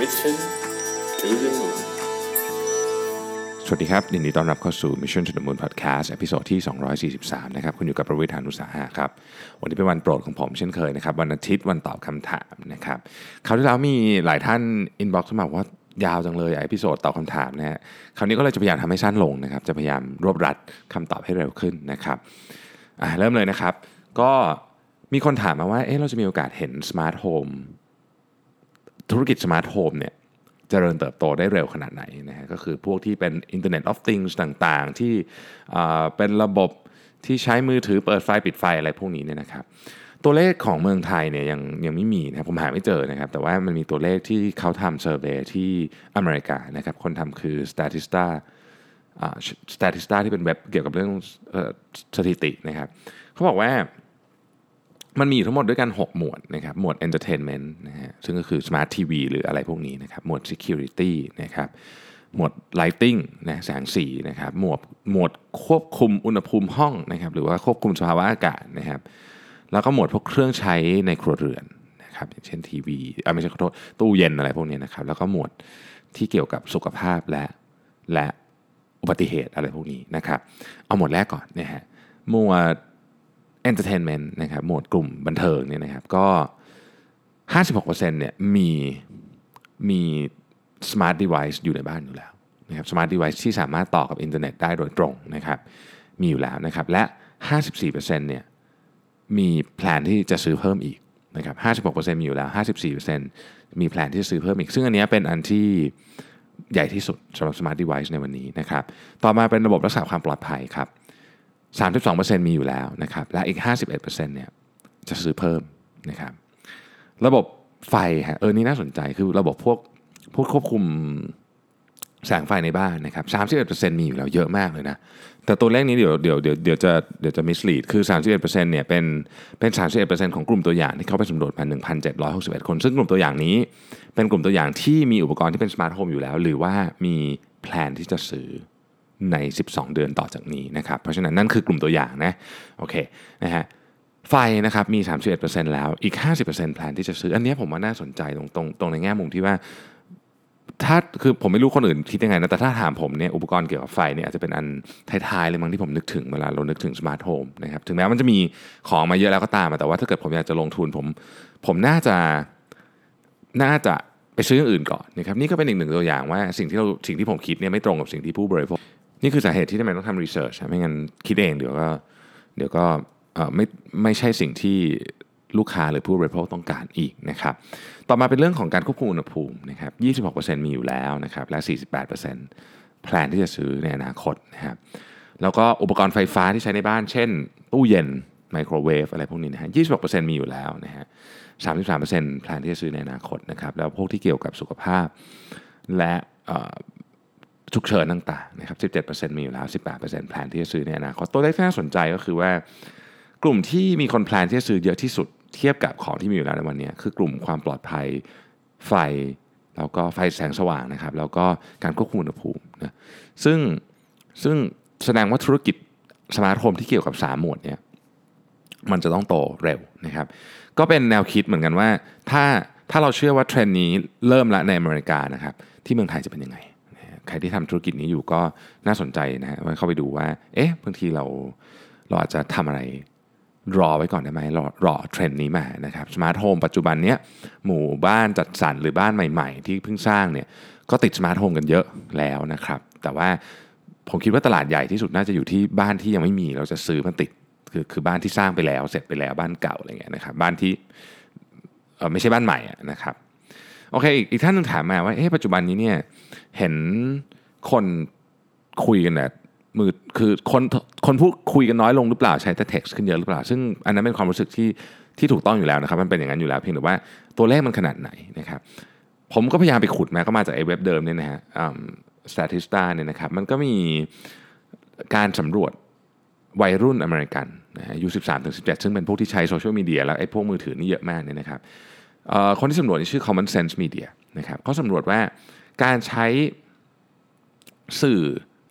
Mission to the Moon สวัสดีครับยินดีต้อนรับเข้าสู่ Mission to the Moon Podcast ตอนที่ 243 นะครับ คุณอยู่กับผมรวิศ หาญอุตสาหะครับ วันนี้เป็นวันโปรดของผมเช่นเคยนะครับ วันอาทิตย์วันตอบคำถามนะครับ คราวที่แล้วมีหลายท่าน inbox มาว่ายาวจังเลย episode ตอบคำถามนะฮะ คราวนี้ก็เลยจะพยายามทำให้สั้นลงนะครับ จะพยายามรวบรัดคำตอบให้เร็วขึ้นนะครับเริ่มเลยนะครับ ก็มีคนถามมาว่า เอ๊ะ เราจะมีโอกาสเห็น smart home ธุรกิจ smart home เนี่ยเจริญเติบโตได้เร็วขนาดไหนนะฮะก็คือพวกที่เป็น Internet of Things ต่างๆ ที่เป็นระบบที่ใช้มือถือเปิดไฟปิดไฟอะไรพวกนี้เนี่ยนะครับตัวเลขของเมืองไทยเนี่ยยังยังไม่มีนะผมหาไม่เจอนะครับแต่ว่ามันมีตัวเลขที่เขาทำ survey ที่อเมริกานะครับคนทำคือ Statista อ่า Statista ที่เป็นเว็บเกี่ยวกับเรื่องอสถิตินะครับเขาบอกว่า มันมีอยู่ทั้งหมดด้วยกัน 6 หมวดนะครับ หมวด Entertainment นะฮะ ซึ่งก็คือ Smart TV หรืออะไรพวกนี้นะครับ หมวด Security นะครับ หมวด Lighting นะแสงสีนะครับ หมวด หมวดควบคุมอุณหภูมิห้องนะครับ หรือว่าควบคุมสภาวะอากาศนะครับ แล้วก็หมวดพวกเครื่องใช้ในครัวเรือนนะครับ อย่างเช่นทีวีอ่าไม่ใช่ขอโทษ ตู้เย็นอะไรพวกนี้นะครับ แล้วก็หมวดที่เกี่ยวกับสุขภาพและ และอุบัติเหตุอะไรพวกนี้นะครับ เอาหมวดแรกก่อนนะฮะ หมวด Entertainment นะครับหมวดกลุ่มบันเทิงเนี่ยนะครับก็ 56%เนี่ยมีมี Smart Device อยู่ในบ้านอยู่แล้วนะครับ Smart Device ที่สามารถต่อกับอินเทอร์เน็ตได้โดยตรงนะครับมีอยู่แล้วนะครับและ 54%เนี่ยมี plan ที่จะซื้อเพิ่มอีกนะครับ 56%มีอยู่แล้ว 54%มีแพลนที่จะซื้อเพิ่มอีก ซึ่งอันนี้เป็นอันที่ใหญ่ที่สุดสำหรับ Smart Device ในวันนี้นะครับ ต่อมาเป็นระบบรักษาความปลอดภัยครับ 32%มีอยู่แล้วนะครับและอีก 51%เนี่ยจะซื้อเพิ่มนะครับระบบไฟฮะเออนี่น่าสนใจคือระบบพวกพวกควบคุมแสงไฟในบ้านนะครับ31%มีอยู่แล้วเยอะมากเลยนะ แต่ตัวเลขนี้เดี๋ยวเดี๋ยวเดี๋ยวเดี๋ยวจะเดี๋ยวจะมิสลีดคือ 31%เนี่ยเป็นเป็น 31%ของกลุ่มตัวอย่างที่เขาไปสำรวจมา1,761 คน ซึ่งกลุ่มตัวอย่างนี้เป็นกลุ่มตัวอย่างที่มีอุปกรณ์ที่เป็น smart home อยู่แล้ว หรือว่ามี plan ที่จะซื้อ ใน 12 เดือนต่อจากนี้นะครับ เพราะฉะนั้นนั่นคือกลุ่มตัวอย่างนะโอเคนะฮะไฟนะครับมี 31%แล้วอีก 50% plan ที่จะซื้อ อันนี้ผมว่าน่าสนใจตรงตรงตรงในแง่มุมที่ว่า ถ้าคือผมไม่รู้คนอื่นคิดยังไงนะแต่ถ้าถามผมเนี่ยอุปกรณ์เกี่ยวกับไฟเนี่ยอาจจะเป็นอันท้ายๆเลยมั้งที่ผมนึกถึงเวลาเรานึกถึงสมาร์ทโฮมนะครับถึงแม้มันจะมีของมาเยอะแล้วก็ตามแต่ว่าถ้าเกิดผมอยากจะลงทุนผม ผมน่าจะน่าจะไปซื้ออย่างอื่นก่อนนะครับนี่ก็เป็นอีกหนึ่งตัวอย่างว่าสิ่งที่เราสิ่งที่ผมคิดเนี่ยไม่ตรงกับสิ่งที่ผู้บริโภค นี่คือสาเหตุที่ทำไมต้องทำรีเสิร์ชไม่งั้นคิดเองเดี๋ยวก็เดี๋ยวก็ไม่ไม่ใช่สิ่งที่ลูกค้าหรือผู้บริโภคต้องการอีกนะครับ ต่อมาเป็นเรื่องของการควบคุมอุณหภูมินะครับ 26%มีอยู่แล้วนะครับ และ 48% plan ที่จะซื้อในอนาคตนะครับ แล้วก็อุปกรณ์ไฟฟ้าที่ใช้ในบ้าน เช่น ตู้เย็น ไมโครเวฟอะไรพวกนี้นะฮะ 26%มีอยู่แล้วนะฮะ 33% plan ที่จะซื้อในอนาคตนะครับ แล้วพวกที่เกี่ยวกับสุขภาพ และ ฉุกเฉินต่างๆนะครับ 17%มีอยู่แล้ว 18% plan ที่จะซื้อในอนาคตตัวเลขที่น่าสนใจก็คือว่ากลุ่มที่มีคน plan ที่จะซื้อเยอะที่สุดเทียบกับของที่มีอยู่แล้วในวันนี้ คือกลุ่มความปลอดภัยไฟแล้วก็ไฟแสงสว่างนะครับ แล้วก็การควบคุมอุณหภูมินะซึ่งซึ่งแสดงว่าธุรกิจ smart home ที่เกี่ยวกับ 3 หมวดเนี่ยมันจะต้องโตเร็วนะครับ ก็เป็นแนวคิดเหมือนกันว่าถ้าถ้าเราเชื่อว่าเทรนด์นี้เริ่มละในอเมริกานะครับ ที่เมืองไทยจะเป็นยังไง ใครที่ทำธุรกิจนี้อยู่ก็น่าสนใจนะฮะเข้าไปดูว่า เอ๊ะบางทีเราเราอาจจะทำอะไรรอไว้ก่อนได้ไหมรอรอเทรนด์นี้มานะครับ smart home ปัจจุบันเนี้ยหมู่บ้านจัดสรรหรือบ้านใหม่ ๆ ที่เพิ่งสร้างเนี่ยก็ติด smart home กันเยอะแล้วนะครับ แต่ว่าผมคิดว่าตลาดใหญ่ที่สุดน่าจะอยู่ที่บ้านที่ยังไม่มีแล้วจะซื้อมันติดคือคือบ้านที่สร้างไปแล้ว เสร็จไปแล้วบ้านเก่าอะไรเงี้ยนะครับบ้านที่ไม่ใช่บ้านใหม่นะครับ โอเค อีกท่านหนึงถามมาว่าเอ๊ะปัจจุบันนี้เนี่ยเห็นคนคุยกันเนี่ยมือคือคนคนพูดคุยกันน้อยลงหรือเปล่าใช้แต่ text ขึ้นเยอะหรือเปล่า ซึ่งอันนั้นเป็นความรู้สึกที่ที่ถูกต้องอยู่แล้วนะครับ มันเป็นอย่างนั้นอยู่แล้วเพียงแต่ว่าตัวเลขมันขนาดไหนนะครับ ผมก็พยายามไปขุดมาก็มาจากไอ้เว็บเดิมเนี่ยนะฮะอ่า Statista เนี่ยนะครับ มันก็มีการสำรวจวัยรุ่นอเมริกันนะฮะอายุ13ถึง17 ซึ่งเป็นพวกที่ใช้โซเชียลมีเดียแล้วไอ้พวกมือถือนี่เยอะมากเนี่ยนะครับ คนที่สำรวจชื่อ Common Sense Media นะครับเขาสำรวจว่าการใช้สื่อ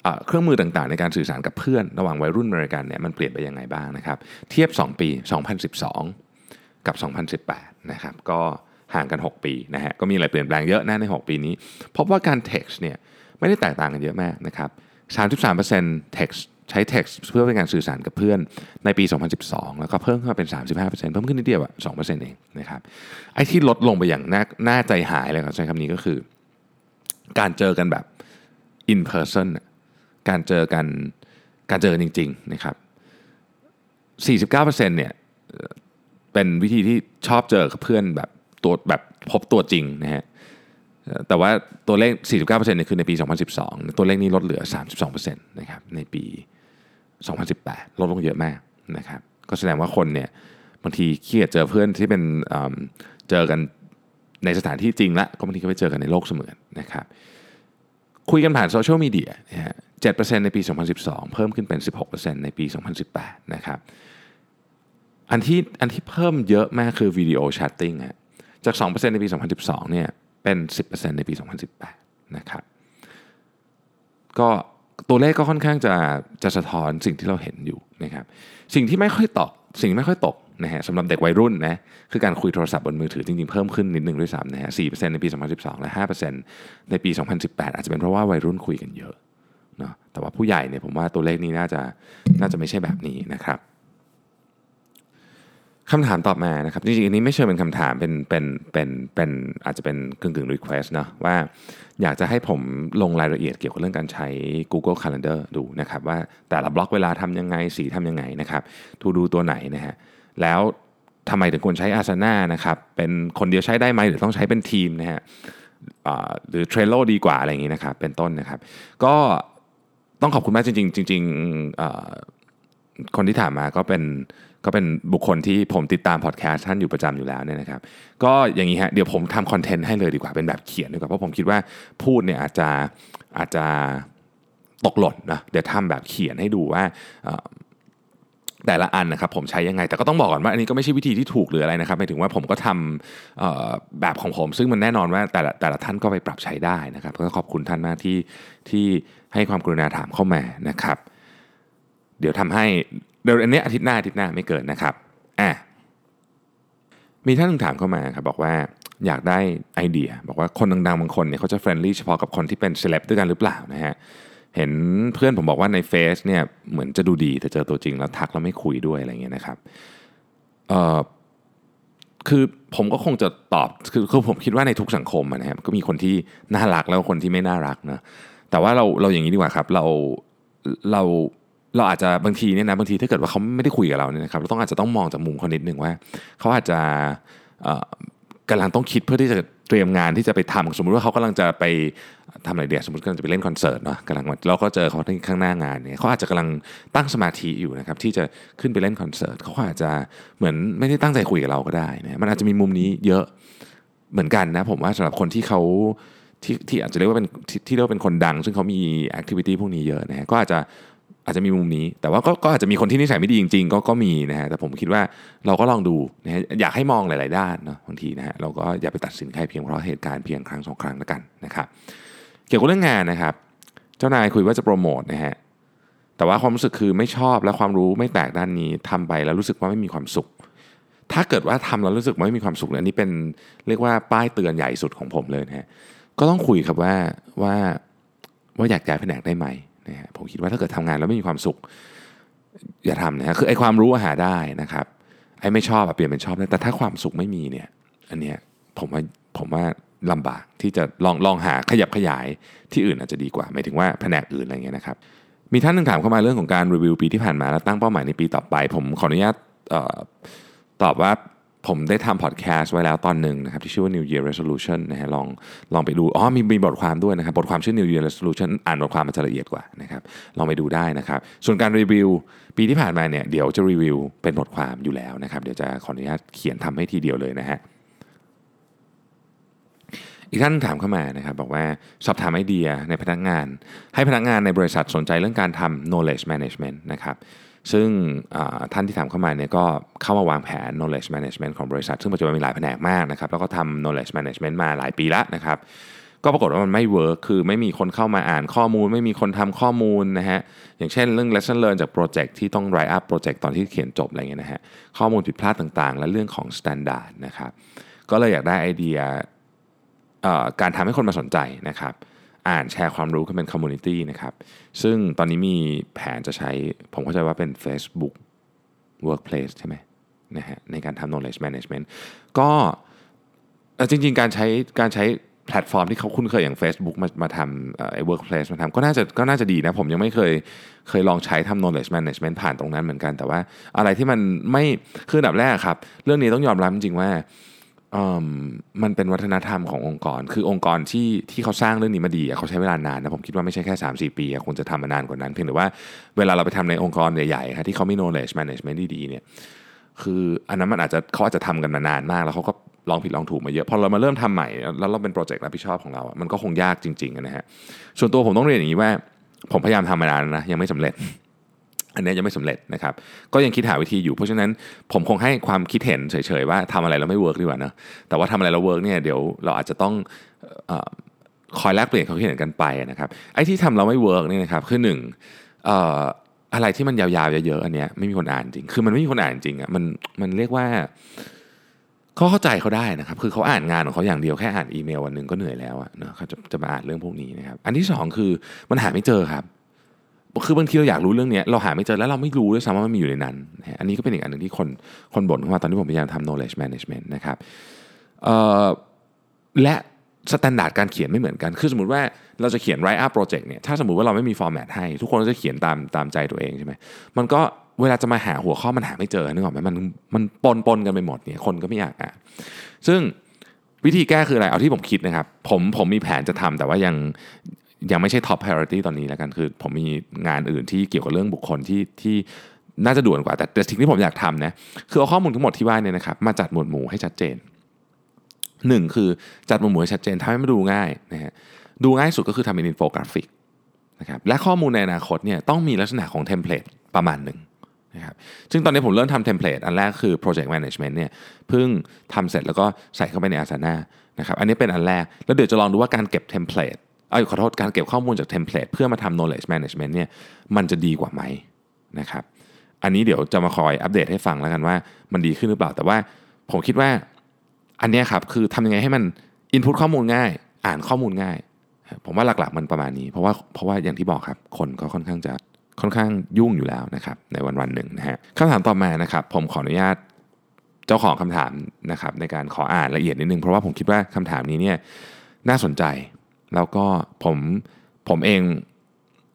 เอ่อเครื่องมือต่างๆ ในการสื่อสารกับเพื่อนระหว่างวัยรุ่นอเมริกันเนี่ยมันเปลี่ยนไปยังไงบ้างนะครับ เทียบ 2 ปี 2012 กับ 2018 นะครับ ก็ห่างกัน 6 ปีนะฮะก็มีอะไรเปลี่ยนแปลงเยอะนะใน 6 ปีนี้ พบว่าการ text เนี่ยไม่ได้แตกต่างกันเยอะมากนะครับ 33% text ใช้ text เพื่อเป็นการสื่อสารกับเพื่อนในปี 2012 แล้วก็เพิ่มขึ้นมาเป็น 35%เพิ่มขึ้นนิดเดียวอะ2%เองนะครับไอ้ที่ลดลงไปอย่างน่าใจหายเลยครับใช้คำนี้ก็คือ การเจอกันแบบ in person น่ะการเจอกันการเจอกันจริง ๆ นะครับ 49%เนี่ยเป็นวิธีที่ชอบเจอกับเพื่อนแบบตัวแบบพบตัวจริงนะฮะแต่ว่าตัวเลข 49%เนี่ยคือในปี 2012 ตัวเลขนี้ลดเหลือ 32%นะครับในปี 2018 ลดลงเยอะมากนะครับ ก็แสดงว่าคนเนี่ยบางทีขี้เกียจเจอเพื่อนที่เป็นเเจอกันในสถานที่จริงละก็บางทีก็ไปเจอกันในโลกเสมือนนะครับ คุยกันผ่านโซเชียลมีเดียนะฮะ7%ในปี 2012 เพิ่มขึ้นเป็น 16%ในปี 2018 นะครับ อันที่อันที่เพิ่มเยอะมากคือวิดีโอแชทติ้งฮะจาก 2%ในปี 2012 เนี่ยเป็น 10%ในปี 2018 นะครับ ก็ ตัวเลขก็ค่อนข้างจะจะสะท้อนสิ่งที่เราเห็นอยู่นะครับสิ่งที่ไม่ค่อยตกสิ่งที่ไม่ค่อยตกนะฮะสำหรับเด็กวัยรุ่นนะคือการคุยโทรศัพท์บนมือถือจริงๆ เพิ่มขึ้นนิดหนึ่งด้วยซ้ำนะฮะ4%ในปี 2012 และ 5%ในปี 2018 อาจจะเป็นเพราะว่าวัยรุ่นคุยกันเยอะเนาะแต่ว่าผู้ใหญ่เนี่ยผมว่าตัวเลขนี้น่าจะน่าจะไม่ใช่แบบนี้นะครับ คำถามตอบมานะครับจริงๆอันนี้ไม่เชิงเป็นคำถามเป็นเป็นเป็นเป็นอาจจะเป็นกึ่งกึ่ง request เนาะว่าอยากจะให้ผมลงรายละเอียดเกี่ยวกับเรื่องการใช้ Google Calendar ดูนะครับว่าแต่ละบล็อกเวลาทำยังไงสีทำยังไงนะครับ to do ตัวไหนนะฮะแล้วทำไมถึงควรใช้ Asana นะครับเป็นคนเดียวใช้ได้ไหมหรือต้องใช้เป็นทีมนะฮะหรือ Trello ดีกว่าอะไรอย่างนี้นะครับเป็นต้นนะครับ ก็ต้องขอบคุณมากจริงๆจริงๆอ่อ คนที่ถามมาก็เป็นก็เป็นบุคคลที่ผมติดตามพอดแคสต์ท่านอยู่ประจำอยู่แล้วเนี่ยนะครับ ก็อย่างนี้ฮะเดี๋ยวผมทำคอนเทนต์ให้เลยดีกว่าเป็นแบบเขียนดีกว่าเพราะผมคิดว่าพูดเนี่ยอาจจะอาจจะตกหล่นนะเดี๋ยวทำแบบเขียนให้ดูว่าแต่ละอันนะครับผมใช้ยังไงแต่ก็ต้องบอกก่อนว่าอันนี้ก็ไม่ใช่วิธีที่ถูกหรืออะไรนะครับหมายถึงว่าผมก็ทำแบบของผม ซึ่งมันแน่นอนว่าแต่ละแต่ละท่านก็ไปปรับใช้ได้นะครับก็ขอบคุณท่านมากที่ที่ให้ความกรุณาถามเข้ามานะครับ เดี๋ยวทำให้เดี๋ยวอันนี้อาทิตย์หน้าอาทิตย์หน้าไม่เกินนะครับอะมีท่านหนึ่งถามเข้ามาครับบอกว่าอยากได้ไอเดีย บอกว่าคนดังๆบางคนเนี่ยเขาจะ friendly เฉพาะกับคนที่เป็นเซเลบด้วยกันหรือเปล่านะฮะเห็นเพื่อนผมบอกว่าในเฟซเนี่ยเหมือนจะดูดีแต่เจอตัวจริงแล้วทักแล้วไม่คุยด้วยอะไรเงี้ยนะครับเอ่อคือผมก็คงจะตอบคือคือผมคิดว่าในทุกสังคมนะครับก็มีคนที่น่ารักแล้วคนที่ไม่น่ารักนะแต่ว่าเราเราอย่างนี้ดีกว่าครับ เราเรา เราอาจจะบางทีเนี่ยนะบางทีถ้าเกิดว่าเขาไม่ได้คุยกับเราเนี่ยนะครับเราต้องอาจจะต้องมองจากมุมเขานิดหนึ่งว่าเขาอาจจะเอ่อกำลังต้องคิดเพื่อที่จะเตรียมงานที่จะไปทำสมมุติว่าเขากำลังจะไปทำอะไรเดียวสมมติกำลังจะไปเล่นคอนเสิร์ตเนาะกำลังเราก็เจอเขาที่ข้างหน้างานเนี่ยเขาอาจจะกำลังตั้งสมาธิอยู่นะครับที่จะขึ้นไปเล่นคอนเสิร์ตเขาอาจจะเหมือนไม่ได้ตั้งใจคุยกับเราก็ได้นะมันอาจจะมีมุมนี้เยอะเหมือนกันนะผมว่าสำหรับคนที่เขาที่ที่อาจจะเรียกว่าเป็นที่ที่เรียกว่าเป็นคนดัง ซึ่งเขามี activity พวกนี้เยอะนะฮะก็อาจจะ อาจจะมีมุมนี้ แต่ว่าก็อาจจะมีคนที่นิสัยไม่ดีจริง ๆ ก็ก็มีนะฮะแต่ผมคิดว่าเราก็ลองดูนะฮะอยากให้มองหลาย ๆ ด้านเนาะบางทีนะฮะเราก็อย่าไปตัดสินใครเพียงเพราะเหตุการณ์เพียงครั้งสองครั้งแล้วกันนะครับเกี่ยวกับเรื่องงานนะครับ เจ้านายคุยว่าจะโปรโมทนะฮะแต่ว่าความรู้สึกคือไม่ชอบและความรู้ไม่แตกด้านนี้ทำไปแล้วรู้สึกว่าไม่มีความสุข ถ้าเกิดว่าทำแล้วรู้สึกว่าไม่มีความสุขเนี่ยอันนี้เป็นเรียกว่าป้ายเตือนใหญ่สุดของผมเลยนะฮะก็ต้องคุยครับว่าว่าว่าอยากย้ายแผนกได้ไหม นะฮะผมคิดว่าถ้าเกิดทำงานแล้วไม่มีความสุข อย่าทำนะฮะคือไอ้ความรู้หาได้นะครับไอ้ไม่ชอบเปลี่ยนเป็นชอบได้แต่ถ้าความสุขไม่มีเนี่ยอันเนี้ยผมว่าผมว่าลำบากที่จะลองลองหาขยับขยายที่อื่นอาจจะดีกว่าหมายถึงว่าแผนกอื่นอะไรเงี้ยนะครับมีท่านหนึ่งถามเข้ามาเรื่องของการรีวิวปีที่ผ่านมาแล้วตั้งเป้าหมายในปีต่อไป ผมขออนุญาตออตอบว่า ผมได้ทำพอดแคสต์ไว้แล้วตอนหนึ่งนะครับที่ชื่อว่า New Year Resolution นะฮะลองลองไปดูอ๋อมีมีบทความด้วยนะครับบทความชื่อ New Year Resolution อ่านบทความมันจะละเอียดกว่านะครับลองไปดูได้นะครับ ส่วนการรีวิว ปีที่ผ่านมาเนี่ยเดี๋ยวจะรีวิวเป็นบทความอยู่แล้วนะครับเดี๋ยวจะขออนุญาตเขียนทำให้ทีเดียวเลยนะฮะ อีกท่านถามเข้ามานะครับบอกว่าสอบถามไอเดียในพนักงาน ให้พนักงานในบริษัทสนใจเรื่องการทำ knowledge management นะครับซึ่งท่านที่ถามเข้ามาเนี่ยก็เข้ามาวางแผน knowledge management ของบริษัท ซึ่งปัจจุบันมีหลายแผนกมากนะครับแล้วก็ทำ knowledge management มาหลายปีแล้วนะครับก็ปรากฏว่ามันไม่ work คือไม่มีคนเข้ามาอ่านข้อมูล ไม่มีคนทำข้อมูลนะฮะอย่างเช่นเรื่อง lesson learned จากโปรเจกต์ที่ต้อง write up โปรเจกต์ตอนที่เขียนจบอะไรเงี้ยนะฮะข้อมูลผิดพลาดต่างๆ และเรื่องของ standard นะครับก็เลยอยากได้ไอเดีย การทำให้คนมาสนใจนะครับอ่านแชร์ความรู้กันเป็น community นะครับซึ่งตอนนี้มีแผนจะใช้ผมเข้าใจว่าเป็น Facebook Workplace ใช่ไหมนะฮะในการทำ knowledge management ก็จริงๆ การใช้การใช้แพลตฟอร์มที่เขาคุ้นเคยอย่าง Facebook มามาทำเอ่อไอ้ workplace มาทำก็น่าจะก็น่าจะดีนะ ผมยังไม่เคยเคยลองใช้ทำ knowledge management ผ่านตรงนั้นเหมือนกัน แต่ว่าอะไรที่มันไม่คืออันดับแรกครับ เรื่องนี้ต้องยอมรับจริงๆว่า มมันเป็นวัฒนธรรมขององค์กร คือองค์กรที่ที่เขาสร้างเรื่องนี้มาดีเขาใช้เวลานานนะผมคิดว่าไม่ใช่แค่ 3 4 ปีคงจะทำมานานกว่านั้น เพียงแต่ว่าเวลาเราไปทำในองค์กรใหญ่ๆครับที่เขามี knowledge management ที่ดีเนี่ยคืออันนั้นมันอาจจะเขาอาจจะทำกันมานานมาก แล้วเขาก็ลองผิดลองถูกมาเยอะพอเรามาเริ่มทำใหม่ แล้วเราเป็นโปรเจกต์รับผิดชอบของเราอะมันก็คงยากจริงๆนะฮะส่วนตัวผมต้องเรียนอย่างนี้ว่า ผมพยายามทำมานานนะยังไม่สำเร็จ อันนี้ยังไม่สำเร็จนะครับ ก็ยังคิดหาวิธีอยู่ เพราะฉะนั้นผมคงให้ความคิดเห็นเฉยๆว่าทำอะไรแล้วไม่ work ดีกว่านะแต่ว่าทำอะไรแล้ว work เนี่ยเดี๋ยวเราอาจจะต้องอคอยแลกเปลี่ยนความคิดเห็นกันไปนะครับไอ้ที่ทำเราไม่ work เนี่ยนะครับคือหนึ่งอะไรที่มันยาวๆเยอะๆอันเนี้ยไม่มีคนอ่านจริง คือมันไม่มีคนอ่านจริงอะมันมันเรียกว่าเขาเข้าใจเขาได้นะครับ คือเขาอ่านงานของเขาอย่างเดียวแค่อ่านอีเมลวันหนึ่งก็เหนื่อยแล้วอะเนอะเขาจะจะมาอ่านเรื่องพวกนี้นะครับ อันที่สองคือมันหาไม่เจอครับ คือบางทีเราอยากรู้เรื่องนี้เราหาไม่เจอแล้วเราไม่รู้ด้วยซ้ำว่ามันมีอยู่ในนั้น อันนี้ก็เป็นอีกอันหนึ่งที่คนคนบ่นเข้ามาตอนที่ผมพยายามทำ knowledge management นะครับและสแตนดาร์ดการเขียนไม่เหมือนกัน คือสมมติว่าเราจะเขียน write up project เนี่ย ถ้าสมมติว่าเราไม่มี format ให้ ทุกคนก็จะเขียนตามตามใจตัวเองใช่ไหม มันก็เวลาจะมาหาหัวข้อมันหาไม่เจอนึกออกไหมมันมันปนปนกันไปหมดเนี่ย คนก็ไม่อยากอ่านซึ่งวิธีแก้คืออะไร เอาที่ผมคิดนะครับ ผมผมมีแผนจะทำแต่ว่ายัง ยังไม่ใช่ top priority ตอนนี้แล้วกันคือ ผมมีงานอื่นที่เกี่ยวกับเรื่องบุคคลที่ที่น่าจะด่วนกว่าแต่แต่สิ่งที่ผมอยากทำนะคือเอาข้อมูลทั้งหมดที่ว่าเนี่ยนะครับมาจัดหมวดหมู่ให้ชัดเจนหนึ่งคือจัดหมวดหมู่ให้ชัดเจนทำให้มันดูง่ายนะฮะดูง่ายสุดก็คือทำเป็นอินโฟกราฟิกนะครับและข้อมูลในอนาคตเนี่ยต้องมีลักษณะของ template ประมาณหนึ่งนะครับซึ่งตอนนี้ผมเริ่มทำ template อันแรกคือ Project Management เนี่ยเพิ่งทำเสร็จแล้วก็ใส่เข้าไปใน Asana นะครับอันนี้เป็นอันแรกแล้วเดี๋ยวจะลองดูว่าการเก็บ template เอาขอโทษการเก็บข้อมูลจาก template เพื่อมาทำ knowledge management เนี่ยมันจะดีกว่าไหมนะครับอันนี้เดี๋ยวจะมาคอยอัปเดตให้ฟังแล้วกันว่ามันดีขึ้นหรือเปล่า แต่ว่าผมคิดว่าอันนี้ครับคือทำยังไงให้มัน input ข้อมูลง่าย อ่านข้อมูลง่าย ผมว่าหลักๆมันประมาณนี้ เพราะว่าเพราะว่าอย่างที่บอกครับคนก็ค่อนข้างจะค่อนข้างยุ่งอยู่แล้วนะครับในวันวันหนึ่งนะฮะคำถามต่อมานะครับผมขออนุญาตเจ้าของคำถามนะครับในการขออ่านละเอียดนิดนึง เพราะว่าผมคิดว่าคำถามนี้เนี่ยน่าสนใจ แล้วก็ผมผมเอง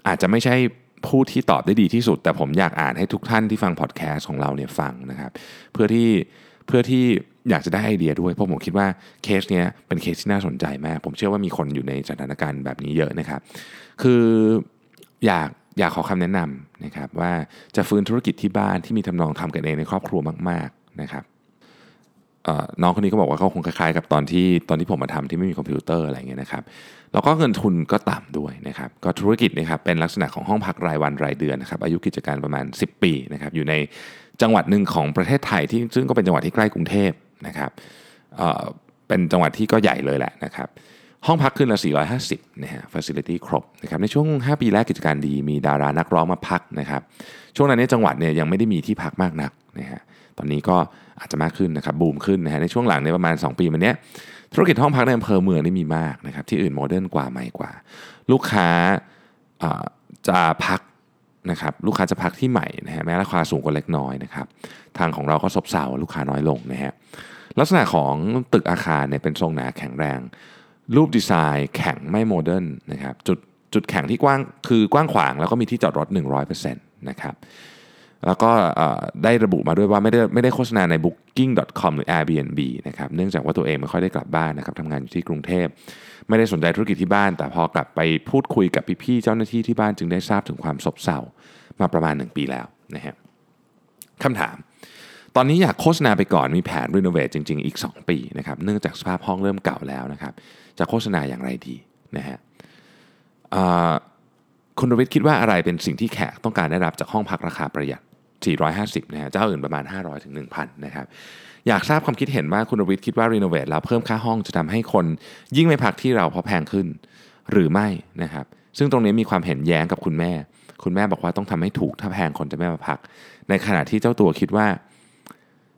อาจจะไม่ใช่ผู้ที่ตอบได้ดีที่สุด แต่ผมอยากอ่านให้ทุกท่านที่ฟังพอดแคสต์ของเราเนี่ยฟังนะครับ เพื่อที่เพื่อที่อยากจะได้ไอเดียด้วย เพราะผมคิดว่าเคสเนี้ยเป็นเคสที่น่าสนใจมาก ผมเชื่อว่ามีคนอยู่ในสถานการณ์แบบนี้เยอะนะครับ คืออยากอยากขอคำแนะนำนะครับว่าจะฟื้นธุรกิจที่บ้านที่มีทำนองทำกันเองในครอบครัวมาก ๆนะครับน้องคนนี้ก็บอกว่าเขาคงคล้ายๆกับตอนที่ตอนที่ผมมาทำที่ไม่มีคอมพิวเตอร์อะไรเงี้ยนะครับ แล้วก็เงินทุนก็ต่ำด้วยนะครับก็ธุรกิจนะครับเป็นลักษณะของห้องพักรายวันรายเดือนนะครับอายุกิจการประมาณ 10 ปีนะครับอยู่ในจังหวัดหนึ่งของประเทศไทยที่ซึ่งก็เป็นจังหวัดที่ใกล้กรุงเทพนะครับเอ่อเป็นจังหวัดที่ก็ใหญ่เลยแหละนะครับห้องพักคืนละ 450นะฮะ facility ครบนะครับในช่วง 5 ปีแรกกิจการดี มีดารานักร้องมาพักนะครับช่วงนั้นเนี่ยจังหวัดเนี่ยยังไม่ได้มีที่พักมากนักนะฮะตอนนี้ก็อาจจะมากขึ้นนะครับบูมขึ้นนะฮะในช่วงหลังในประมาณ 2 ปีมาเนี้ย ธุรกิจห้องพักในอำเภอเมืองนี่มีมากนะครับที่อื่น modern กว่าใหม่กว่า ลูกค้าจะพักนะครับลูกค้าจะพักที่ใหม่นะฮะแม้ราคาสูงกว่าเล็กน้อยนะครับทางของเราก็ซบเซาลูกค้าน้อยลงนะฮะลักษณะของตึกอาคารเนี่ยเป็นทรงหนาแข็งแรง รูปดีไซน์แข็งไม่ modern นะครับจุดจุดแข็งที่กว้างคือกว้างขวางแล้วก็มีที่จอดรถ 100%นะครับ แล้วก็ได้ระบุมาด้วยว่าไม่ได้ไม่ได้โฆษณาใน booking.com หรือ Airbnb นะครับเนื่องจากว่าตัวเองไม่ค่อยได้กลับบ้านนะครับทำงานอยู่ที่กรุงเทพ ไม่ได้สนใจธุรกิจที่บ้าน แต่พอกลับไปพูดคุยกับพี่ๆเจ้าหน้าที่ที่บ้านจึงได้ทราบถึงความซบเซามาประมาณ 1 ปีแล้วนะฮะคำถาม ตอนนี้อยากโฆษณาไปก่อนมีแผนรีโนเวทจริง ๆ อีก 2 ปีนะครับเนื่องจากสภาพห้องเริ่มเก่าแล้วนะครับจะโฆษณาอย่างไรดีนะฮะคุณรวิทย์คิดว่าอะไรเป็นสิ่งที่แขกต้องการได้รับจากห้องพักราคาประหยัด 450นะฮะเจ้าอื่นประมาณ 500ถึง1,000นะครับอยากทราบความคิดเห็นว่าคุณรวิทย์คิดว่ารีโนเวทแล้วเพิ่มค่าห้องจะทำให้คนยิ่งไม่พักที่เราเพราะแพงขึ้นหรือไม่นะครับซึ่งตรงนี้มีความเห็นแย้งกับคุณแม่ คุณแม่บอกว่าต้องทำให้ถูกถ้าแพงคนจะไม่มาพัก ในขณะที่เจ้าตัวคิดว่า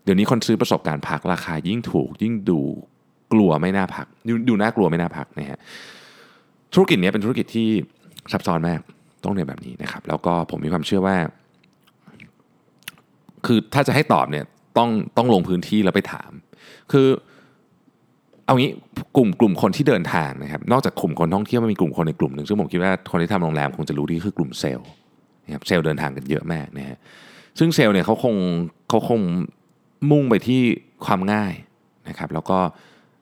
เดี๋ยวนี้คนซื้อประสบการณ์พักราคายิ่งถูก ยิ่งดูกลัวไม่น่าพักดูดูน่ากลัวไม่น่าพักนะฮะธุรกิจนี้เป็นธุรกิจที่ซับซ้อนมากต้องเรียนแบบนี้นะครับแล้วก็ผมมีความเชื่อว่า คือถ้าจะให้ตอบเนี่ยต้องต้องลงพื้นที่แล้วไปถาม คือ เอางี้กลุ่มกลุ่มคนที่เดินทางนะครับ นอกจากกลุ่มคนท่องเที่ยวมันมีกลุ่มคนในกลุ่มหนึ่งซึ่งผมคิดว่าคนที่ทำโรงแรมคงจะรู้ดีคือกลุ่มเซลล์นะครับเซลล์เดินทางกันเยอะมากนะฮะซึ่งเซลล์เนี่ยเขาคงเขาคงมุ่งไปที่ความง่ายนะครับแล้วก็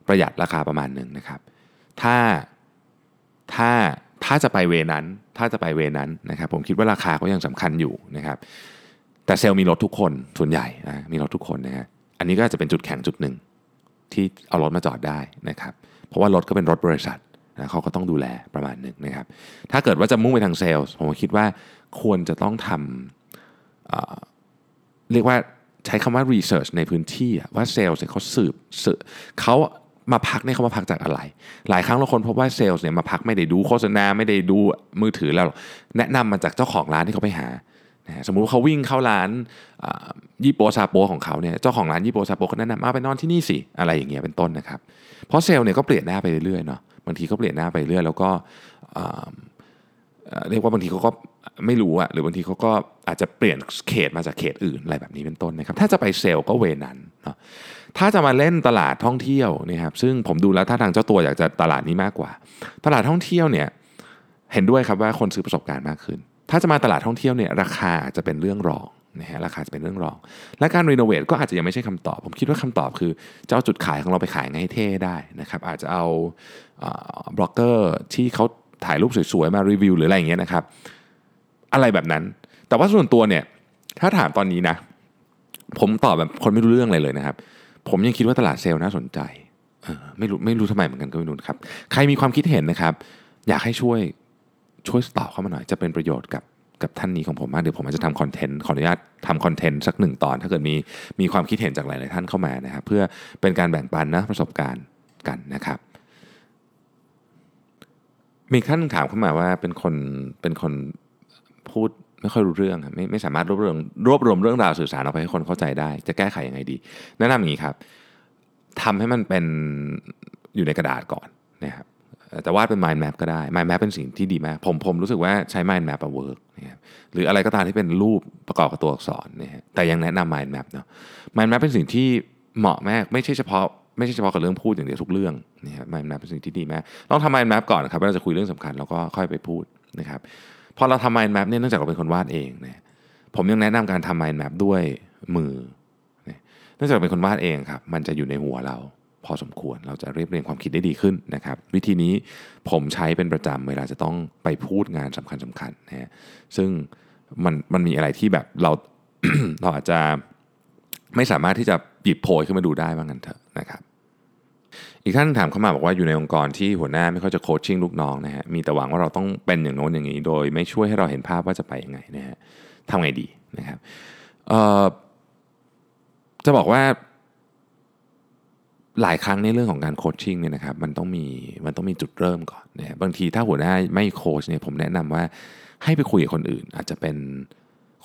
ประหยัดราคาประมาณหนึ่งนะครับ ถ้าถ้าถ้าจะไปเวนั้น ถ้าจะไปเวนั้นนะครับ ผมคิดว่าราคาก็ยังสำคัญอยู่นะครับ แต่เซลล์มีรถทุกคนส่วนใหญ่นะมีรถทุกคนนะฮะอันนี้ก็จะเป็นจุดแข็งจุดหนึ่งที่เอารถมาจอดได้นะครับเพราะว่ารถก็เป็นรถบริษัทนะเขาก็ต้องดูแลประมาณหนึ่งนะครับ ถ้าเกิดว่าจะมุ่งไปทางเซลล์ผมคิดว่าควรจะต้องทำเเรียกว่าใช้คำว่า research ในพื้นที่ว่าเซลล์เขาสืบสืบเขามาพักเนี่ยเขามาพักจากอะไร หลายครั้งเราคนพบว่าเซลล์เนี่ยมาพักไม่ได้ดูโฆษณาไม่ได้ดูมือถือแล้วแนะนำมาจากเจ้าของร้านที่เขาไปหา นะสมมุติว่าเขาวิ่งเข้าร้านยี่โปซาโปของเขาเนี่ยเจ้าของร้านยี่โปซาโปเขาแนะนำมาไปนอนที่นี่สิอะไรอย่างเงี้ยเป็นต้นนะครับเพราะเซลล์เนี่ยก็เปลี่ยนหน้าไปเรื่อยๆเนาะบางทีก็เปลี่ยนหน้าไปเรื่อยแล้วก็เรียกว่าบางทีเขาก็ไม่รู้อะหรือบางทีเขาก็อาจจะเปลี่ยนเขตมาจากเขตอื่นอะไรแบบนี้เป็นต้นนะครับ ถ้าจะไปเซลล์ก็เวนั้นเนาะถ้าจะมาเล่นตลาดท่องเที่ยวนะครับซึ่งผมดูแล้วถ้าทางเจ้าตัวอยากจะตลาดนี้มากกว่า ตลาดท่องเที่ยวเนี่ยเห็นด้วยครับว่าคนซื้อประสบการณ์มากขึ้น ถ้าจะมาตลาดท่องเที่ยวเนี่ยราคาจะเป็นเรื่องรองนะฮะราคาจะเป็นเรื่องรอง และการรีโนเวทก็อาจจะยังไม่ใช่คำตอบ ผมคิดว่าคำตอบคือจะเอาจุดขายของเราไปขายไงให้เท่ได้นะครับอาจจะเอาบล็อกเกอร์ที่เขาถ่ายรูปสวยๆ มารีวิวหรืออะไรอย่างเงี้ยนะครับ อะไรแบบนั้น แต่ว่าส่วนตัวเนี่ยถ้าถามตอนนี้นะ ผมตอบแบบคนไม่รู้เรื่องอะไรเลยนะครับ ผมยังคิดว่าตลาดเซลล์น่าสนใจไม่รู้ไม่รู้ทำไมเหมือนกันก็ไม่รู้ครับ ใครมีความคิดเห็นนะครับ อยากให้ช่วย ช่วยตอบเข้ามาหน่อย จะเป็นประโยชน์กับกับท่านนี้ของผมมากเดี๋ยวผมอาจจะทำคอนเทนต์ขออนุญาตทำคอนเทนต์สักหนึ่งตอน ถ้าเกิดมีมีความคิดเห็นจากหลายๆท่านเข้ามานะครับ เพื่อเป็นการแบ่งปันนะประสบการณ์กันนะครับ มีท่านถามเข้ามาว่าเป็นคนเป็นคนพูดไม่ค่อยรู้เรื่องไม่ไม่สามารถรวบรวมรวบรวมเรื่องราวสื่อสารออกไปให้คนเข้าใจได้ จะแก้ไขยังไงดี แนะนำอย่างนี้ครับทำให้มันเป็นอยู่ในกระดาษก่อนนะครับ แต่วาดเป็น mind map ก็ได้ mind map เป็นสิ่งที่ดีมาก ผมผมรู้สึกว่าใช้ mind map เวิร์กนะครับหรืออะไรก็ตามที่เป็นรูปประกอบกับตัวอักษรนะฮะแต่ยังแนะนำ mind map เนาะ mind map เป็นสิ่งที่เหมาะมากไม่ใช่เฉพาะไม่ใช่เฉพาะกับเรื่องพูดอย่างเดียวทุกเรื่องนะฮะ mind map เป็นสิ่งที่ดีมากลองทำ mind map ก่อนนะครับเราจะคุยเรื่องสำคัญแล้วก็ค่อยไปพูดนะครับพอเราทำ mind map เนี่ยเนื่องจากเราเป็นคนวาดเองนะผมยังแนะนำการทำ mind map ด้วยมือเนื่องจากเป็นคนวาดเองครับมันจะอยู่ในหัวเรา พอสมควร เราจะเรียบเรียงความคิดได้ดีขึ้นนะครับ วิธีนี้ผมใช้เป็นประจำเวลาจะต้องไปพูดงานสำคัญสำคัญนะฮะซึ่งมันมันมีอะไรที่แบบเราเราอาจจะไม่สามารถที่จะหยิบโพยขึ้นมาดูได้ว่างั้นเถอะนะครับ อีกท่านถามเข้ามาบอกว่าอยู่ในองค์กรที่หัวหน้าไม่ค่อยจะโคชชิ่งลูกน้องนะฮะมีแต่หวังว่าเราต้องเป็นอย่างโน้นอย่างนี้ โดยไม่ช่วยให้เราเห็นภาพว่าจะไปยังไงนะฮะทำไงดีนะครับจะบอกว่า หลายครั้งในเรื่องของการ coaching เนี่ยนะครับมันต้องมีมันต้องมีจุดเริ่มก่อนนะบางทีถ้าหัวหน้าไม่โคชเนี่ยผมแนะนำว่าให้ไปคุยกับคนอื่น อาจจะเป็น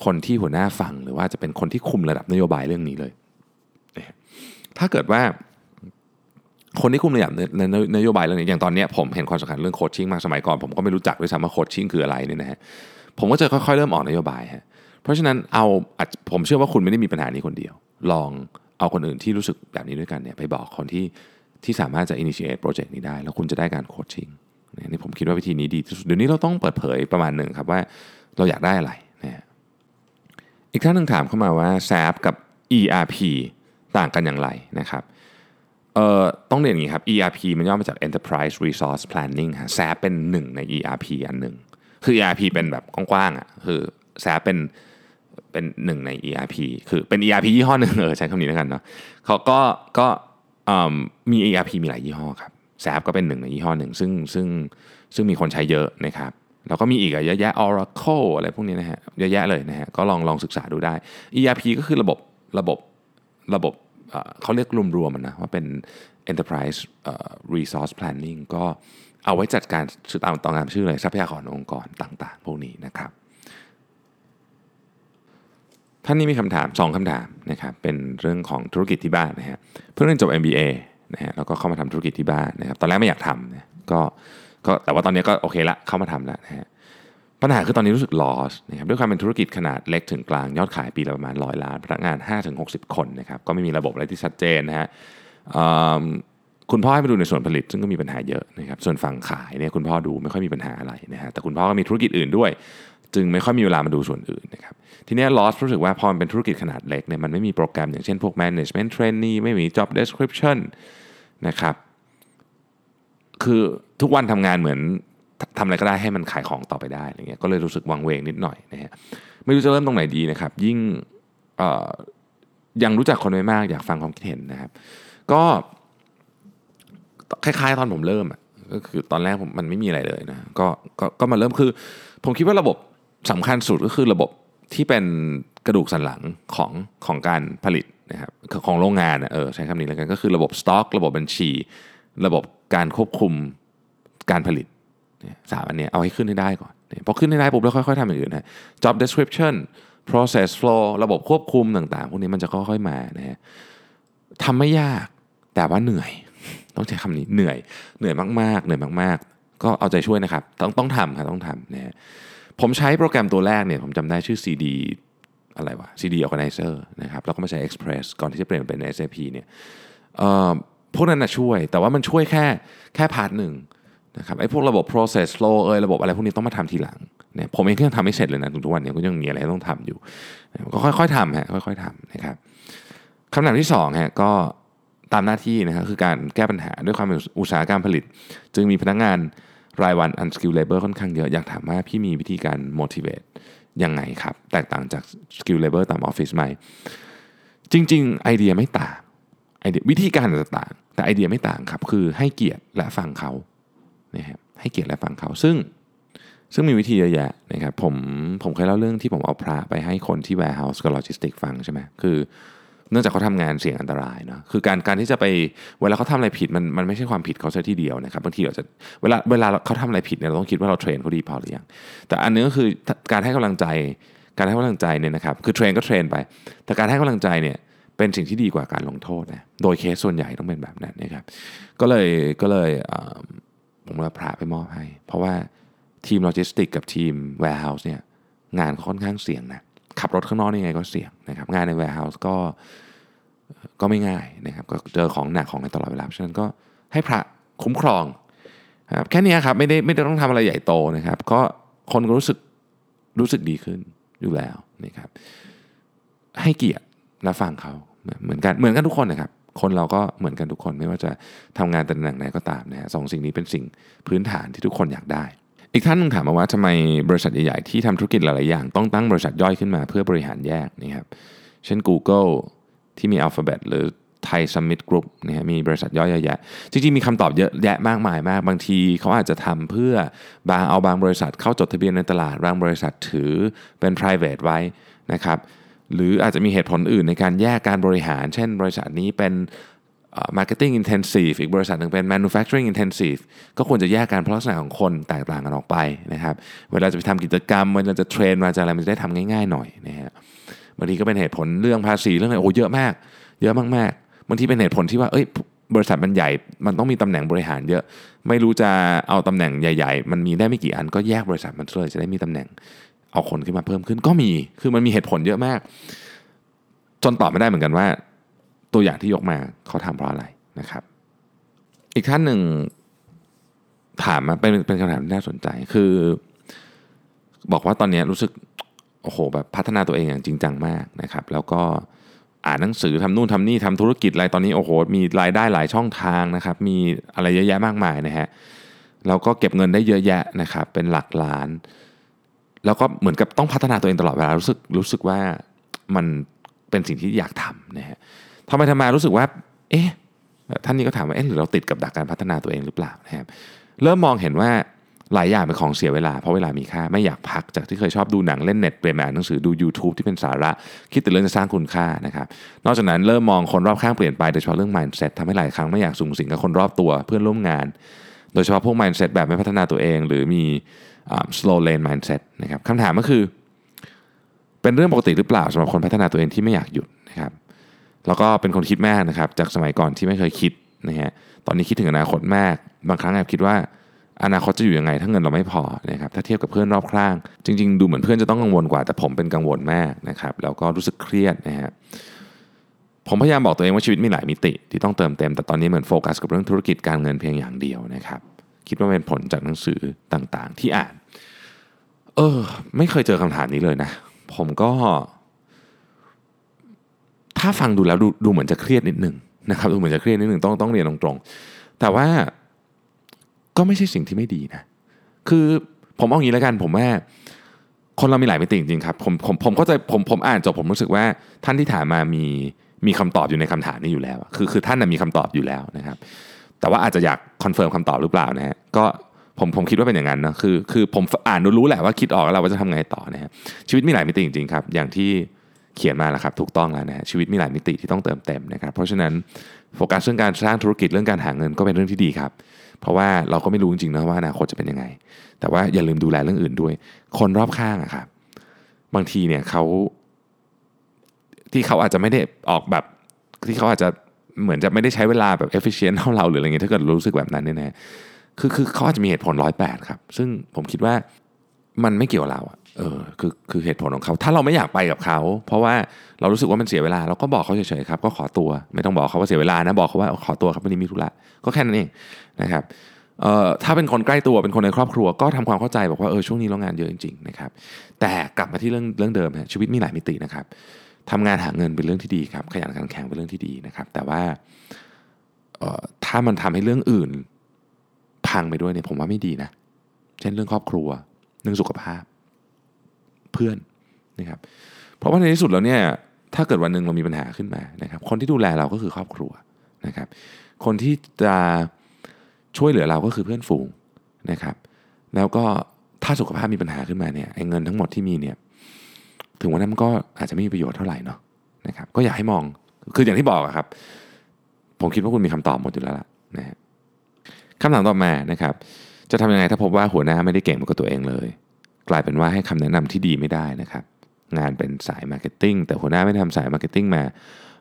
คนที่หัวหน้าฟังหรือว่าจะเป็นคนที่คุมระดับนโยบายเรื่องนี้เลย ถ้าเกิดว่าคนที่คุมระดับนโยบายเรื่องนี้อย่างตอนนี้ผมเห็นความสำคัญเรื่อง coaching มากสมัยก่อน ผมก็ไม่รู้จักด้วยซ้ำว่า coaching คืออะไรเนี่ยนะฮะผมก็จะค่อยๆเริ่มออกนโยบายฮะเพราะฉะนั้นเอาผมเชื่อว่าคุณไม่ได้มีปัญหานี้คนเดียว ลอง เอาคนอื่นที่รู้สึกแบบนี้ด้วยกันเนี่ยไปบอกคนที่ที่สามารถจะ initiate โปรเจกต์นี้ได้ แล้วคุณจะได้การโคชชิ่งนี่ผมคิดว่าวิธีนี้ดีที่สุดเดี๋ยวนี้เราต้องเปิดเผยประมาณหนึ่งครับว่าเราอยากได้อะไรนะอีกท่านหนึ่งถามเข้ามาว่า SAP กับ ERP ต่างกันอย่างไรนะครับเอ่อต้องเรียนอย่างนี้ครับ ERP มันย่อมาจาก Enterprise Resource Planning ฮะ SAP เป็นหนึ่งใน ERP อันหนึ่งคือ ERP เป็นแบบกว้างๆอะคือ SAP เป็น เป็นหนึ่งใน ERP คือเป็น ERP ยี่ห้อหนึ่งเออใช้คำนี้แล้วกันเนาะเขาก็ก็มี ERP มีหลายยี่ห้อครับแซฟก็เป็นหนึ่งในยี่ห้อหนึ่งซึ่งซึ่งซึ่งมีคนใช้เยอะนะครับแล้วก็มีอีกเยอะแยะ Oracle อะไรพวกนี้นะฮะเยอะแยะเลยนะฮะก็ลองลองศึกษาดูได้ ERP ก็คือระบบระบบระบบเขาเรียกรวมๆนะว่าเป็น enterprise resource planning ก็เอาไว้จัดการตามตองามชื่อเลยทรัพยากรองค์กรต่างๆ พวกนี้นะครับ ท่านนี้มีคำถาม 2คำถามนะครับเป็นเรื่องของธุรกิจที่บ้านนะฮะเพิ่งเรียนจบ MBA นะฮะแล้วก็เข้ามาทำธุรกิจที่บ้านนะครับตอนแรกไม่อยากทำนะก็ก็แต่ว่าตอนนี้ก็โอเคละเข้ามาทำแล้วนะฮะปัญหาคือตอนนี้รู้สึก loss นะครับด้วยความเป็นธุรกิจขนาดเล็กถึงกลางยอดขายปีละประมาณร้อยล้านพนักงาน 5-60 คนนะครับก็ไม่มีระบบอะไรที่ชัดเจนนะฮะคุณพ่อให้ไปดูในส่วนผลิตซึ่งก็มีปัญหาเยอะนะครับส่วนฝั่งขายเนี่ยคุณพ่อดูไม่ค่อยมีปัญหาอะไรนะฮะแต่คุณพ่อก็มีธุรกิจอื่นด้วย จึงไม่ค่อยมีเวลามาดูส่วนอื่นนะครับทีนี้ย loss รู้สึกว่าพอมันเป็นธุรกิจขนาดเล็กเนี่ยมันไม่มีโปรแกรมอย่างเช่นพวก management trainee ไม่มี job description นะครับคือทุกวันทำงานเหมือนทำอะไรก็ได้ให้มันขายของต่อไปได้อะไรเงี้ยก็เลยรู้สึกวังเวงนิดหน่อยนะฮะไม่รู้จะเริ่มตรงไหนดีนะครับ ยิ่งยังรู้จักคนไม่มากอยากฟังความคิดเห็นนะครับ ก็คล้ายๆ ตอนผมเริ่มก็คือตอนแรกผมมันไม่มีอะไรเลยนะก็ก็ก็มาเริ่มคือ ผมคิดว่าระบบ สำคัญสุดก็คือระบบที่เป็นกระดูกสันหลังของของการผลิตนะครับของโรงงานอะเออใช้คำนี้แล้วกันก็คือระบบสต็อก ระบบบัญชี ระบบการควบคุมการผลิตสามอันเนี้ยเอาให้ขึ้นให้ได้ก่อนพอขึ้นให้ได้ปุ๊บแล้วค่อยๆทำอย่างอื่นนะ job description process flow ระบบควบคุมต่างๆ พวกนี้มันจะค่อยๆมานะฮะทำไม่ยากแต่ว่าเหนื่อย ต้องใช้คำนี้เหนื่อยเหนื่อยมากๆ เหนื่อยมากๆ ก็เอาใจช่วยนะครับ ต้องต้องทำครับต้องทำนะฮะ ผมใช้โปรแกรมตัวแรกเนี่ยผมจำได้ชื่อ CD อะไรวะ CD Organizer นะครับแล้วก็มาใช้ Express ก่อนที่จะเปลี่ยนเป็น SAP เนี่ยพวกนั้นนะช่วย แต่ว่ามันช่วยแค่แค่ part หนึ่งนะครับไอ้พวกระบบ process flow เอยระบบอะไรพวกนี้ต้องมาทำทีหลังเนี่ยผมเองก็ยังทำไม่เสร็จเลยนะถึงทุกวันเนี้ก็ยังมีอะไรต้องทำอยู่ ก็ค่อยๆทำฮะค่อยๆทำนะครับคำถามที่สองฮะก็ตามหน้าที่นะครับคือการแก้ปัญหาด้วยความอุตสาหกรรมผลิต จึงมีพนักงาน รายวัน unskilled labor ค่อนข้างเยอะ อยากถามว่าพี่มีวิธีการ motivate ยังไงครับ แตกต่างจาก skill labor ตามออฟฟิศไหม จริง ๆ ไอเดียไม่ต่างไอเดียวิธีการจะต่าง แต่ไอเดียไม่ต่างครับ คือให้เกียรติและฟังเขานะครับให้เกียรติและฟังเขา ซึ่งซึ่งมีวิธีเยอะแยะนะครับผมผมเคยเล่าเรื่องที่ผมเอาพระไปให้คนที่ warehouse กับ logistics ฟังใช่ไหมคือ นื่องจากเขาทำงานเสี่ยงอันตรายเนาะคือการการที่จะไปเวลาเขาทำอะไรผิดมันมันไม่ใช่ความผิดเขาซะทีเดียวนะครับบางทีเราจะเวลาเวลาเขาทำอะไรผิดเนี่ยเราต้องคิดว่าเราเทรนเขาดีพอหรือยังแต่อันนึงก็คือการให้กำลังใจการให้กำลังใจเนี่ยนะครับคือเทรนก็เทรนไป แต่การให้กำลังใจเนี่ยเป็นสิ่งที่ดีกว่าการลงโทษนะโดยเคสส่วนใหญ่ต้องเป็นแบบนั้นนะครับก็เลยก็เลยผมเอาพระไปมอบให้ เพราะว่าทีมโลจิสติกกับทีม warehouse เนี่ยงานค่อนข้างเสี่ยงนะ ขับรถข้างนอกนี่ไงก็เสี่ยงนะครับงานใน warehouse ก็ก็ไม่ง่ายนะครับก็เจอของหนักของในตลอดเวลาฉะนั้นก็ให้พระคุ้มครองครับแค่นี้ครับไม่ได้ไม่ได้ต้องทำอะไรใหญ่โตนะครับ ก็คนก็รู้สึกรู้สึกดีขึ้นอยู่แล้วนะครับ ให้เกียรติและฟังเขาเหมือนกันเหมือนกันทุกคนนะครับ คนเราก็เหมือนกันทุกคนไม่ว่าจะทำงานตำแหน่งไหนก็ตามนะฮะสองสิ่งนี้เป็นสิ่งพื้นฐานที่ทุกคนอยากได้ อีกท่านหนึงถามมาว่าทำไมบริษัทใหญ่ๆที่ทำธุรกิจหลายๆอย่าง ต้องตั้งบริษัทย่อยขึ้นมาเพื่อบริหารแยกนี่ครับเช่น Google ที่มี Alphabet หรือไทย Summit Group นะฮะมีบริษัทย่อยเยอะแยะจริงๆมีคำตอบเยอะแยะมากมายมาก บางทีเขาอาจจะทำเพื่อบางเอาบางบริษัทเข้าจดทะเบียนในตลาด บางบริษัทถือเป็น private ไว้นะครับหรืออาจจะมีเหตุผลอื่นในการแยกการบริหาร เช่น บริษัทนี้เป็น marketing intensive อีกบริษัทหนึ่งเป็น manufacturing intensive ก็ควรจะแยกกันเพราะลักษณะของคนแตกต่างกันออกไปนะครับเวลาจะไปทำกิจกรรมเวลาจะเทรนมาจะอะไรมันจะได้ทำง่ายๆหน่อยนะฮะบางทีก็เป็นเหตุผลเรื่องภาษีเรื่องอะไรโอ้เยอะมาก เยอะมากๆบางทีเป็นเหตุผลที่ว่าเอ้ยบริษัทมันใหญ่ มันต้องมีตำแหน่งบริหารเยอะ ไม่รู้จะเอาตำแหน่งใหญ่ ๆ มันมีได้ไม่กี่อันก็แยกบริษัทมันเลยจะได้มีตำแหน่งเอาคนขึ้นมาเพิ่มขึ้นก็มี คือมันมีเหตุผลเยอะมาก จนตอบไม่ได้เหมือนกันว่า ตัวอย่างที่ยกมาเขาทำเพราะอะไรนะครับ อีกท่านหนึ่งถามมาเป็นเป็นคำถามที่น่าสนใจคือ บอกว่าตอนนี้รู้สึกโอ้โหแบบพัฒนาตัวเองอย่างจริงจังมากนะครับ แล้วก็อ่านหนังสือทำนู่นทำนี่ทำธุรกิจอะไรตอนนี้โอ้โหมีรายได้หลายช่องทางนะครับ มีอะไรเยอะแยะมากมายนะฮะแล้วก็เก็บเงินได้เยอะแยะนะครับเป็นหลักล้าน แล้วก็เหมือนกับต้องพัฒนาตัวเองตลอดเวลารู้สึกรู้สึกว่ามันเป็นสิ่งที่อยากทำนะฮะ ทำไมทำไมารู้สึกว่า เอ๊ะท่านนี้ก็ถามว่าเอ๊ะหรือเราติดกับดักการพัฒนาตัวเองหรือเปล่านะครับเริ่มมองเห็นว่าหลายอย่างเป็นของเสียเวลาเพราะเวลามีค่าไม่อยากพักจากที่เคยชอบดูหนังเล่นเน็ตเปลี่ยนมาอ่านหนังสือดู YouTube ที่เป็นสาระ คิดแต่เรื่องจะสร้างคุณค่านะครับนอกจากนั้นเริ่มมองคนรอบข้างเปลี่ยนไปโดยเฉพาะเรื่อง mindset ทำให้หลายครั้งไม่อยากสูงสิงกับคนรอบตัวเพื่อนร่วมงาน โดยเฉพาะพวก mindset แบบไม่พัฒนาตัวเอง หรือมี slow lane mindset นะครับคำถามก็คือ เป็นเรื่องปกติหรือเปล่าสำหรับคนพัฒนาตัวเองที่ไม่อยากหยุดนะครับ แล้วก็เป็นคนคิดมากนะครับ จากสมัยก่อนที่ไม่เคยคิดนะฮะตอนนี้คิดถึงอนาคตมาก บางครั้งแอบคิดว่าอนาคตจะอยู่ยังไงถ้าเงินเราไม่พอนะครับถ้าเทียบกับเพื่อนรอบข้าง จริง ๆ ดูเหมือนเพื่อนจะต้องกังวลกว่า แต่ผมเป็นกังวลมากนะครับแล้วก็รู้สึกเครียดนะฮะผมพยายามบอกตัวเองว่าชีวิตมีหลายมิติ ที่ต้องเติมเต็ม แต่ตอนนี้เหมือนโฟกัสกับเรื่องธุรกิจการเงินเพียงอย่างเดียวนะครับคิดว่าเป็นผลจากหนังสือต่างๆ ที่อ่าน เออ ไม่เคยเจอคำถามนี้เลยนะ ผมก็ ถ้าฟังดูแล้วดูดูเหมือนจะเครียดนิดนึงนะครับดูเหมือนจะเครียดนิดนึงต้องต้องเรียนตรงๆ แต่ว่าก็ไม่ใช่สิ่งที่ไม่ดีนะ คือผมเอางี้แล้วกันผมว่าคนเรามีหลายมิติจริงๆครับผมผมผมก็จะผมผมอ่านจบผมรู้สึกว่าท่านที่ถามมามีมีคำตอบอยู่ในคำถามนี้อยู่แล้ว คือคือท่านมีคำตอบอยู่แล้วนะครับ แต่ว่าอาจจะอยาก confirm คำตอบหรือเปล่านะฮะก็ผมผมคิดว่าเป็นอย่างนั้นนะคือคือผมอ่านรู้แหละว่าคิดออกแล้วว่าจะทำไงต่อนะฮะชีวิตมีหลายมิติจริงๆครับ อย่างที่ เขียนมาแล้วครับถูกต้องแล้วนะฮะชีวิตมีหลายมิติที่ต้องเติมเต็มนะครับเพราะฉะนั้นโฟกัสเรื่องการสร้างธุรกิจเรื่องการหาเงินก็เป็นเรื่องที่ดีครับ เพราะว่าเราก็ไม่รู้จริงๆนะว่าอนาคตจะเป็นยังไง แต่ว่าอย่าลืมดูแลเรื่องอื่นด้วย คนรอบข้างอะครับบางทีเนี่ยเขาที่เขาอาจจะไม่ได้ออกแบบที่เขาอาจจะเหมือนจะไม่ได้ใช้เวลาแบบ efficient เท่าเราหรืออะไรเงี้ยถ้าเกิดรู้สึกแบบนั้นเนี่ยนะคือคือเขาอาจจะมีเหตุผลร้อยแปดครับ ซึ่งผมคิดว่ามันไม่เกี่ยวเราอะ เออคือคือเหตุผลของเขา ถ้าเราไม่อยากไปกับเขา เพราะว่าเรารู้สึกว่ามันเสียเวลาเราก็บอกเขาเฉยๆครับ ก็ขอตัว ไม่ต้องบอกเขาว่าเสียเวลานะบอกเขาว่าขอตัวครับวันนี้มีธุระก็แค่นั้นเองนะครับเอ่อถ้าเป็นคนใกล้ตัวเป็นคนในครอบครัวก็ทำความเข้าใจบอกว่าเออช่วงนี้เรางานเยอะจริงๆนะครับแต่กลับมาที่เรื่องเรื่องเดิมฮะชีวิตมีหลายมิตินะครับทำงานหาเงินเป็นเรื่องที่ดีครับขยันขันแข็งเป็นเรื่องที่ดีนะครับ แต่ว่าถ้ามันทำให้เรื่องอื่นพังไปด้วยเนี่ยผมว่าไม่ดีนะ เช่นเรื่องครอบครัว เรื่องสุขภาพ เพื่อนนะครับเพราะว่าในที่สุดแล้วเนี่ยถ้าเกิดวันหนึ่งเรามีปัญหาขึ้นมานะครับ คนที่ดูแลเราก็คือครอบครัวนะครับ คนที่จะช่วยเหลือเราก็คือเพื่อนฝูงนะครับ แล้วก็ถ้าสุขภาพมีปัญหาขึ้นมาเนี่ยไอ้เงินทั้งหมดที่มีเนี่ยถึงวันนั้นมันก็อาจจะไม่มีประโยชน์เท่าไหร่เนาะนะครับ ก็อยากให้มองคืออย่างที่บอกครับ ผมคิดว่าคุณมีคำตอบหมดอยู่แล้วล่ะนะฮะคำถามต่อมานะครับ จะทำยังไงถ้าพบว่าหัวหน้าไม่ได้เก่งเหมือนกับตัวเองเลย กลายเป็นว่าให้คำแนะนำที่ดีไม่ได้นะครับงานเป็นสาย marketing แต่หัวหน้าไม่ทำสาย marketing มา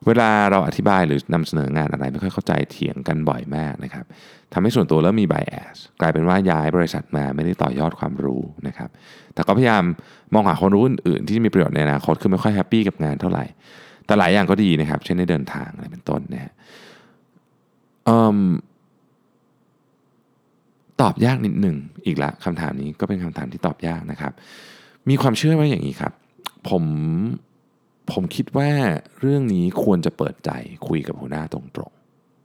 เวลาเราอธิบายหรือนำเสนองานอะไรไม่ค่อยเข้าใจเถียงกันบ่อยมากนะครับทำให้ส่วนตัวเริ่มมี bias กลายเป็นว่าย้ายบริษัทมาไม่ได้ต่อยอดความรู้นะครับ แต่ก็พยายามมองหาความรู้อื่นๆ ที่มีประโยชน์ในอนาคตคือไม่ค่อย happy กับงานเท่าไหร่ แต่หลายอย่างก็ดีนะครับ เช่นได้เดินทางอะไรเป็นต้นนะฮะ ตอบยากนิดหนึ่งอีกละคำถามนี้ก็เป็นคำถามที่ตอบยากนะครับ มีความเชื่อว่าอย่างนี้ครับ ผมผมคิดว่าเรื่องนี้ควรจะเปิดใจคุยกับหัวหน้าตรง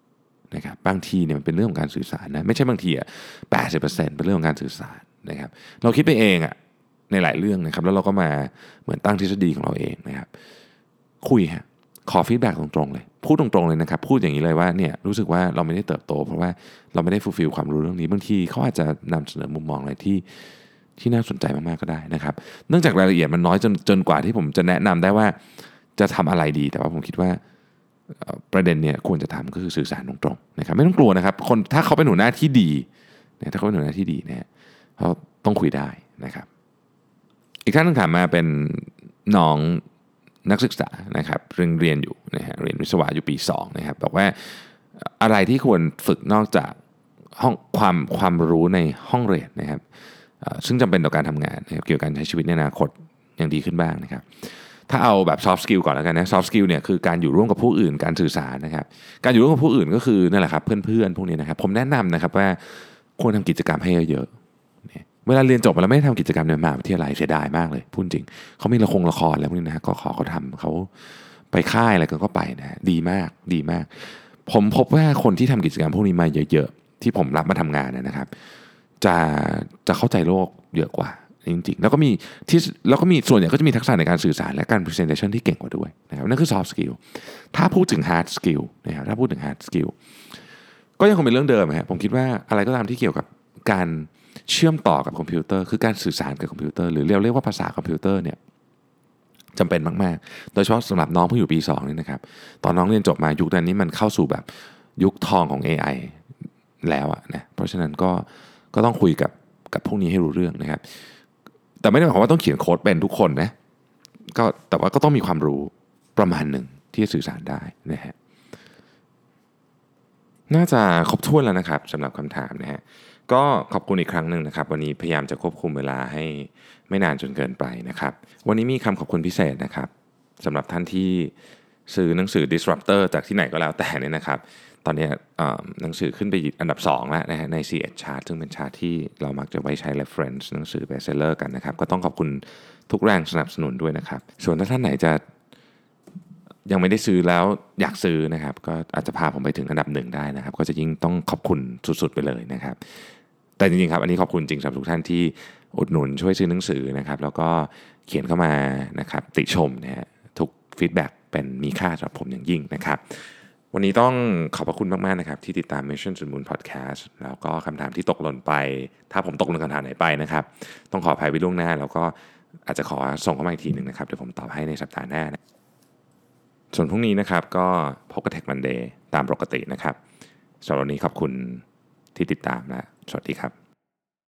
ๆนะครับบางทีเนี่ยมันเป็นเรื่องของการสื่อสารนะไม่ใช่บางทีอะแปดสิบเปอร์เซ็นต์เป็นเรื่องของการสื่อสารนะครับ เราคิดไปเองอะในหลายเรื่องนะครับ แล้วเราก็มาเหมือนตั้งทฤษฎีของเราเองนะครับ คุยฮะ ขอฟีดแบ็กตรงๆเลย พูดตรงๆเลยนะครับ พูดอย่างนี้เลยว่าเนี่ยรู้สึกว่าเราไม่ได้เติบโต เพราะว่าเราไม่ได้ฟูลฟิลความรู้เรื่องนี้บางทีเขาอาจจะนำเสนอมุมมองอะไรที่ที่น่าสนใจมากๆก็ได้นะครับ เนื่องจากรายละเอียดมันน้อยจนจนกว่าที่ผมจะแนะนำได้ว่าจะทำอะไรดี แต่ว่าผมคิดว่าประเด็นเนี่ยควรจะทำก็คือสื่อสารตรงๆนะครับไม่ต้องกลัวนะครับคนถ้าเขาเป็นหัวหน้าที่ดีเนี่ยถ้าเขาเป็นหัวหน้าที่ดีเนี่ยเขาต้องคุยได้นะครับ อีกท่านนึงถามมาเป็นน้อง นักศึกษานะครับเรียนเรียนอยู่นะฮะเรียนวิศวะอยู่ปี2นะครับบอกว่าอะไรที่ควรฝึกนอกจากห้องความความรู้ในห้องเรียนนะครับซึ่งจำเป็นต่อการทำงานนะครับเกี่ยวกับการใช้ชีวิตในอนาคตอย่างดีขึ้นบ้างนะครับ ถ้าเอาแบบ soft skill ก่อนแล้วกันนะ soft skill เนี่ยคือการอยู่ร่วมกับผู้อื่นการสื่อสารนะครับ การอยู่ร่วมกับผู้อื่นก็คือนั่นแหละครับเพื่อนๆพวกนี้นะครับ ผมแนะนำนะครับว่าควรทำกิจกรรมให้เยอะ เวลาเรียนจบมาแล้วไม่ได้ทำกิจกรรมในมหาวิทยาลัยเสียดายมากเลยพูดจริงเขามีละครละครอะไรพวกนี้นะก็ขอเขาทำเขาไปค่ายอะไรก็ไปนะดีมากดีมาก ผมพบว่าคนที่ทำกิจกรรมพวกนี้มาเยอะๆ ที่ผมรับมาทำงานนะครับ จะจะเข้าใจโลกเยอะกว่าจริงๆ แล้วก็มีที่แล้วก็มีส่วนใหญ่ก็จะมีทักษะในการสื่อสารและการ presentation ที่เก่งกว่าด้วยนะครับนั่นคือ soft skill ถ้าพูดถึง hard skill นะครับถ้าพูดถึง hard skill ก็ยังคงเป็นเรื่องเดิมครับผมคิดว่าอะไรก็ตามที่เกี่ยวกับการ เชื่อมต่อกับคอมพิวเตอร์คือการสื่อสารกับคอมพิวเตอร์หรือเรียกเรียกว่าภาษาคอมพิวเตอร์เนี่ยจำเป็นมากๆ โดยเฉพาะสำหรับน้องเพิ่งอยู่ปี2นี่นะครับ ตอนน้องเรียนจบมายุคนั้นนี้มันเข้าสู่แบบยุคทองของ AI แล้วอะนะ เพราะฉะนั้นก็ก็ต้องคุยกับกับพวกนี้ให้รู้เรื่องนะครับ แต่ไม่ได้หมายความว่าต้องเขียนโค้ดเป็นทุกคนนะ ก็แต่ว่าก็ต้องมีความรู้ประมาณหนึ่งที่จะสื่อสารได้นะฮะ น่าจะครบถ้วนแล้วนะครับสำหรับคำถามนะฮะ ก็ขอบคุณอีกครั้งหนึ่งนะครับ วันนี้พยายามจะควบคุมเวลาให้ไม่นานจนเกินไปนะครับ วันนี้มีคำขอบคุณพิเศษนะครับสำหรับท่านที่ซื้อหนังสือ disruptor จากที่ไหนก็แล้วแต่เนี่ยนะครับ ตอนนี้หนังสือขึ้นไปอันดับ 2 แล้วนะฮะใน c ี chart ซึ่งเป็นชาร์ตที่เรามักจะไว้ใช้ reference หนังสือ bestseller กันนะครับ ก็ต้องขอบคุณทุกแรงสนับสนุนด้วยนะครับ ส่วนถ้าท่านไหนจะยังไม่ได้ซื้อแล้วอยากซื้อนะครับ ก็อาจจะพาผมไปถึงอันดับหนึ่งได้นะครับ ก็จะยิ่งต้องขอบคุณสุดๆไปเลยนะครับ แต่จริงๆครับ อันนี้ขอบคุณจริงสำหรับทุกท่านที่อุดหนุนช่วยซื้อหนังสือนะครับ แล้วก็เขียนเข้ามานะครับติชมนะฮะทุก feedback เป็นมีค่าสำหรับผมอย่างยิ่งนะครับวันนี้ต้องขอบพระคุณมาก ๆ นะครับ ที่ติดตาม Mission to the Moon Podcast แล้วก็คำถามที่ตกหล่นไป ถ้าผมตกหล่นคำถามไหนไปนะครับ ต้องขออภัยไว้ล่วงหน้า แล้วก็อาจจะขอส่งเข้ามาอีกทีหนึ่งนะครับ เดี๋ยวผมตอบให้ในสัปดาห์หน้านะส่วนพรุ่งนี้นะครับก็พบกับ Tech Monday ตามปกตินะครับสำหรับวันนี้ขอบคุณที่ติดตามและ สวัสดีครับ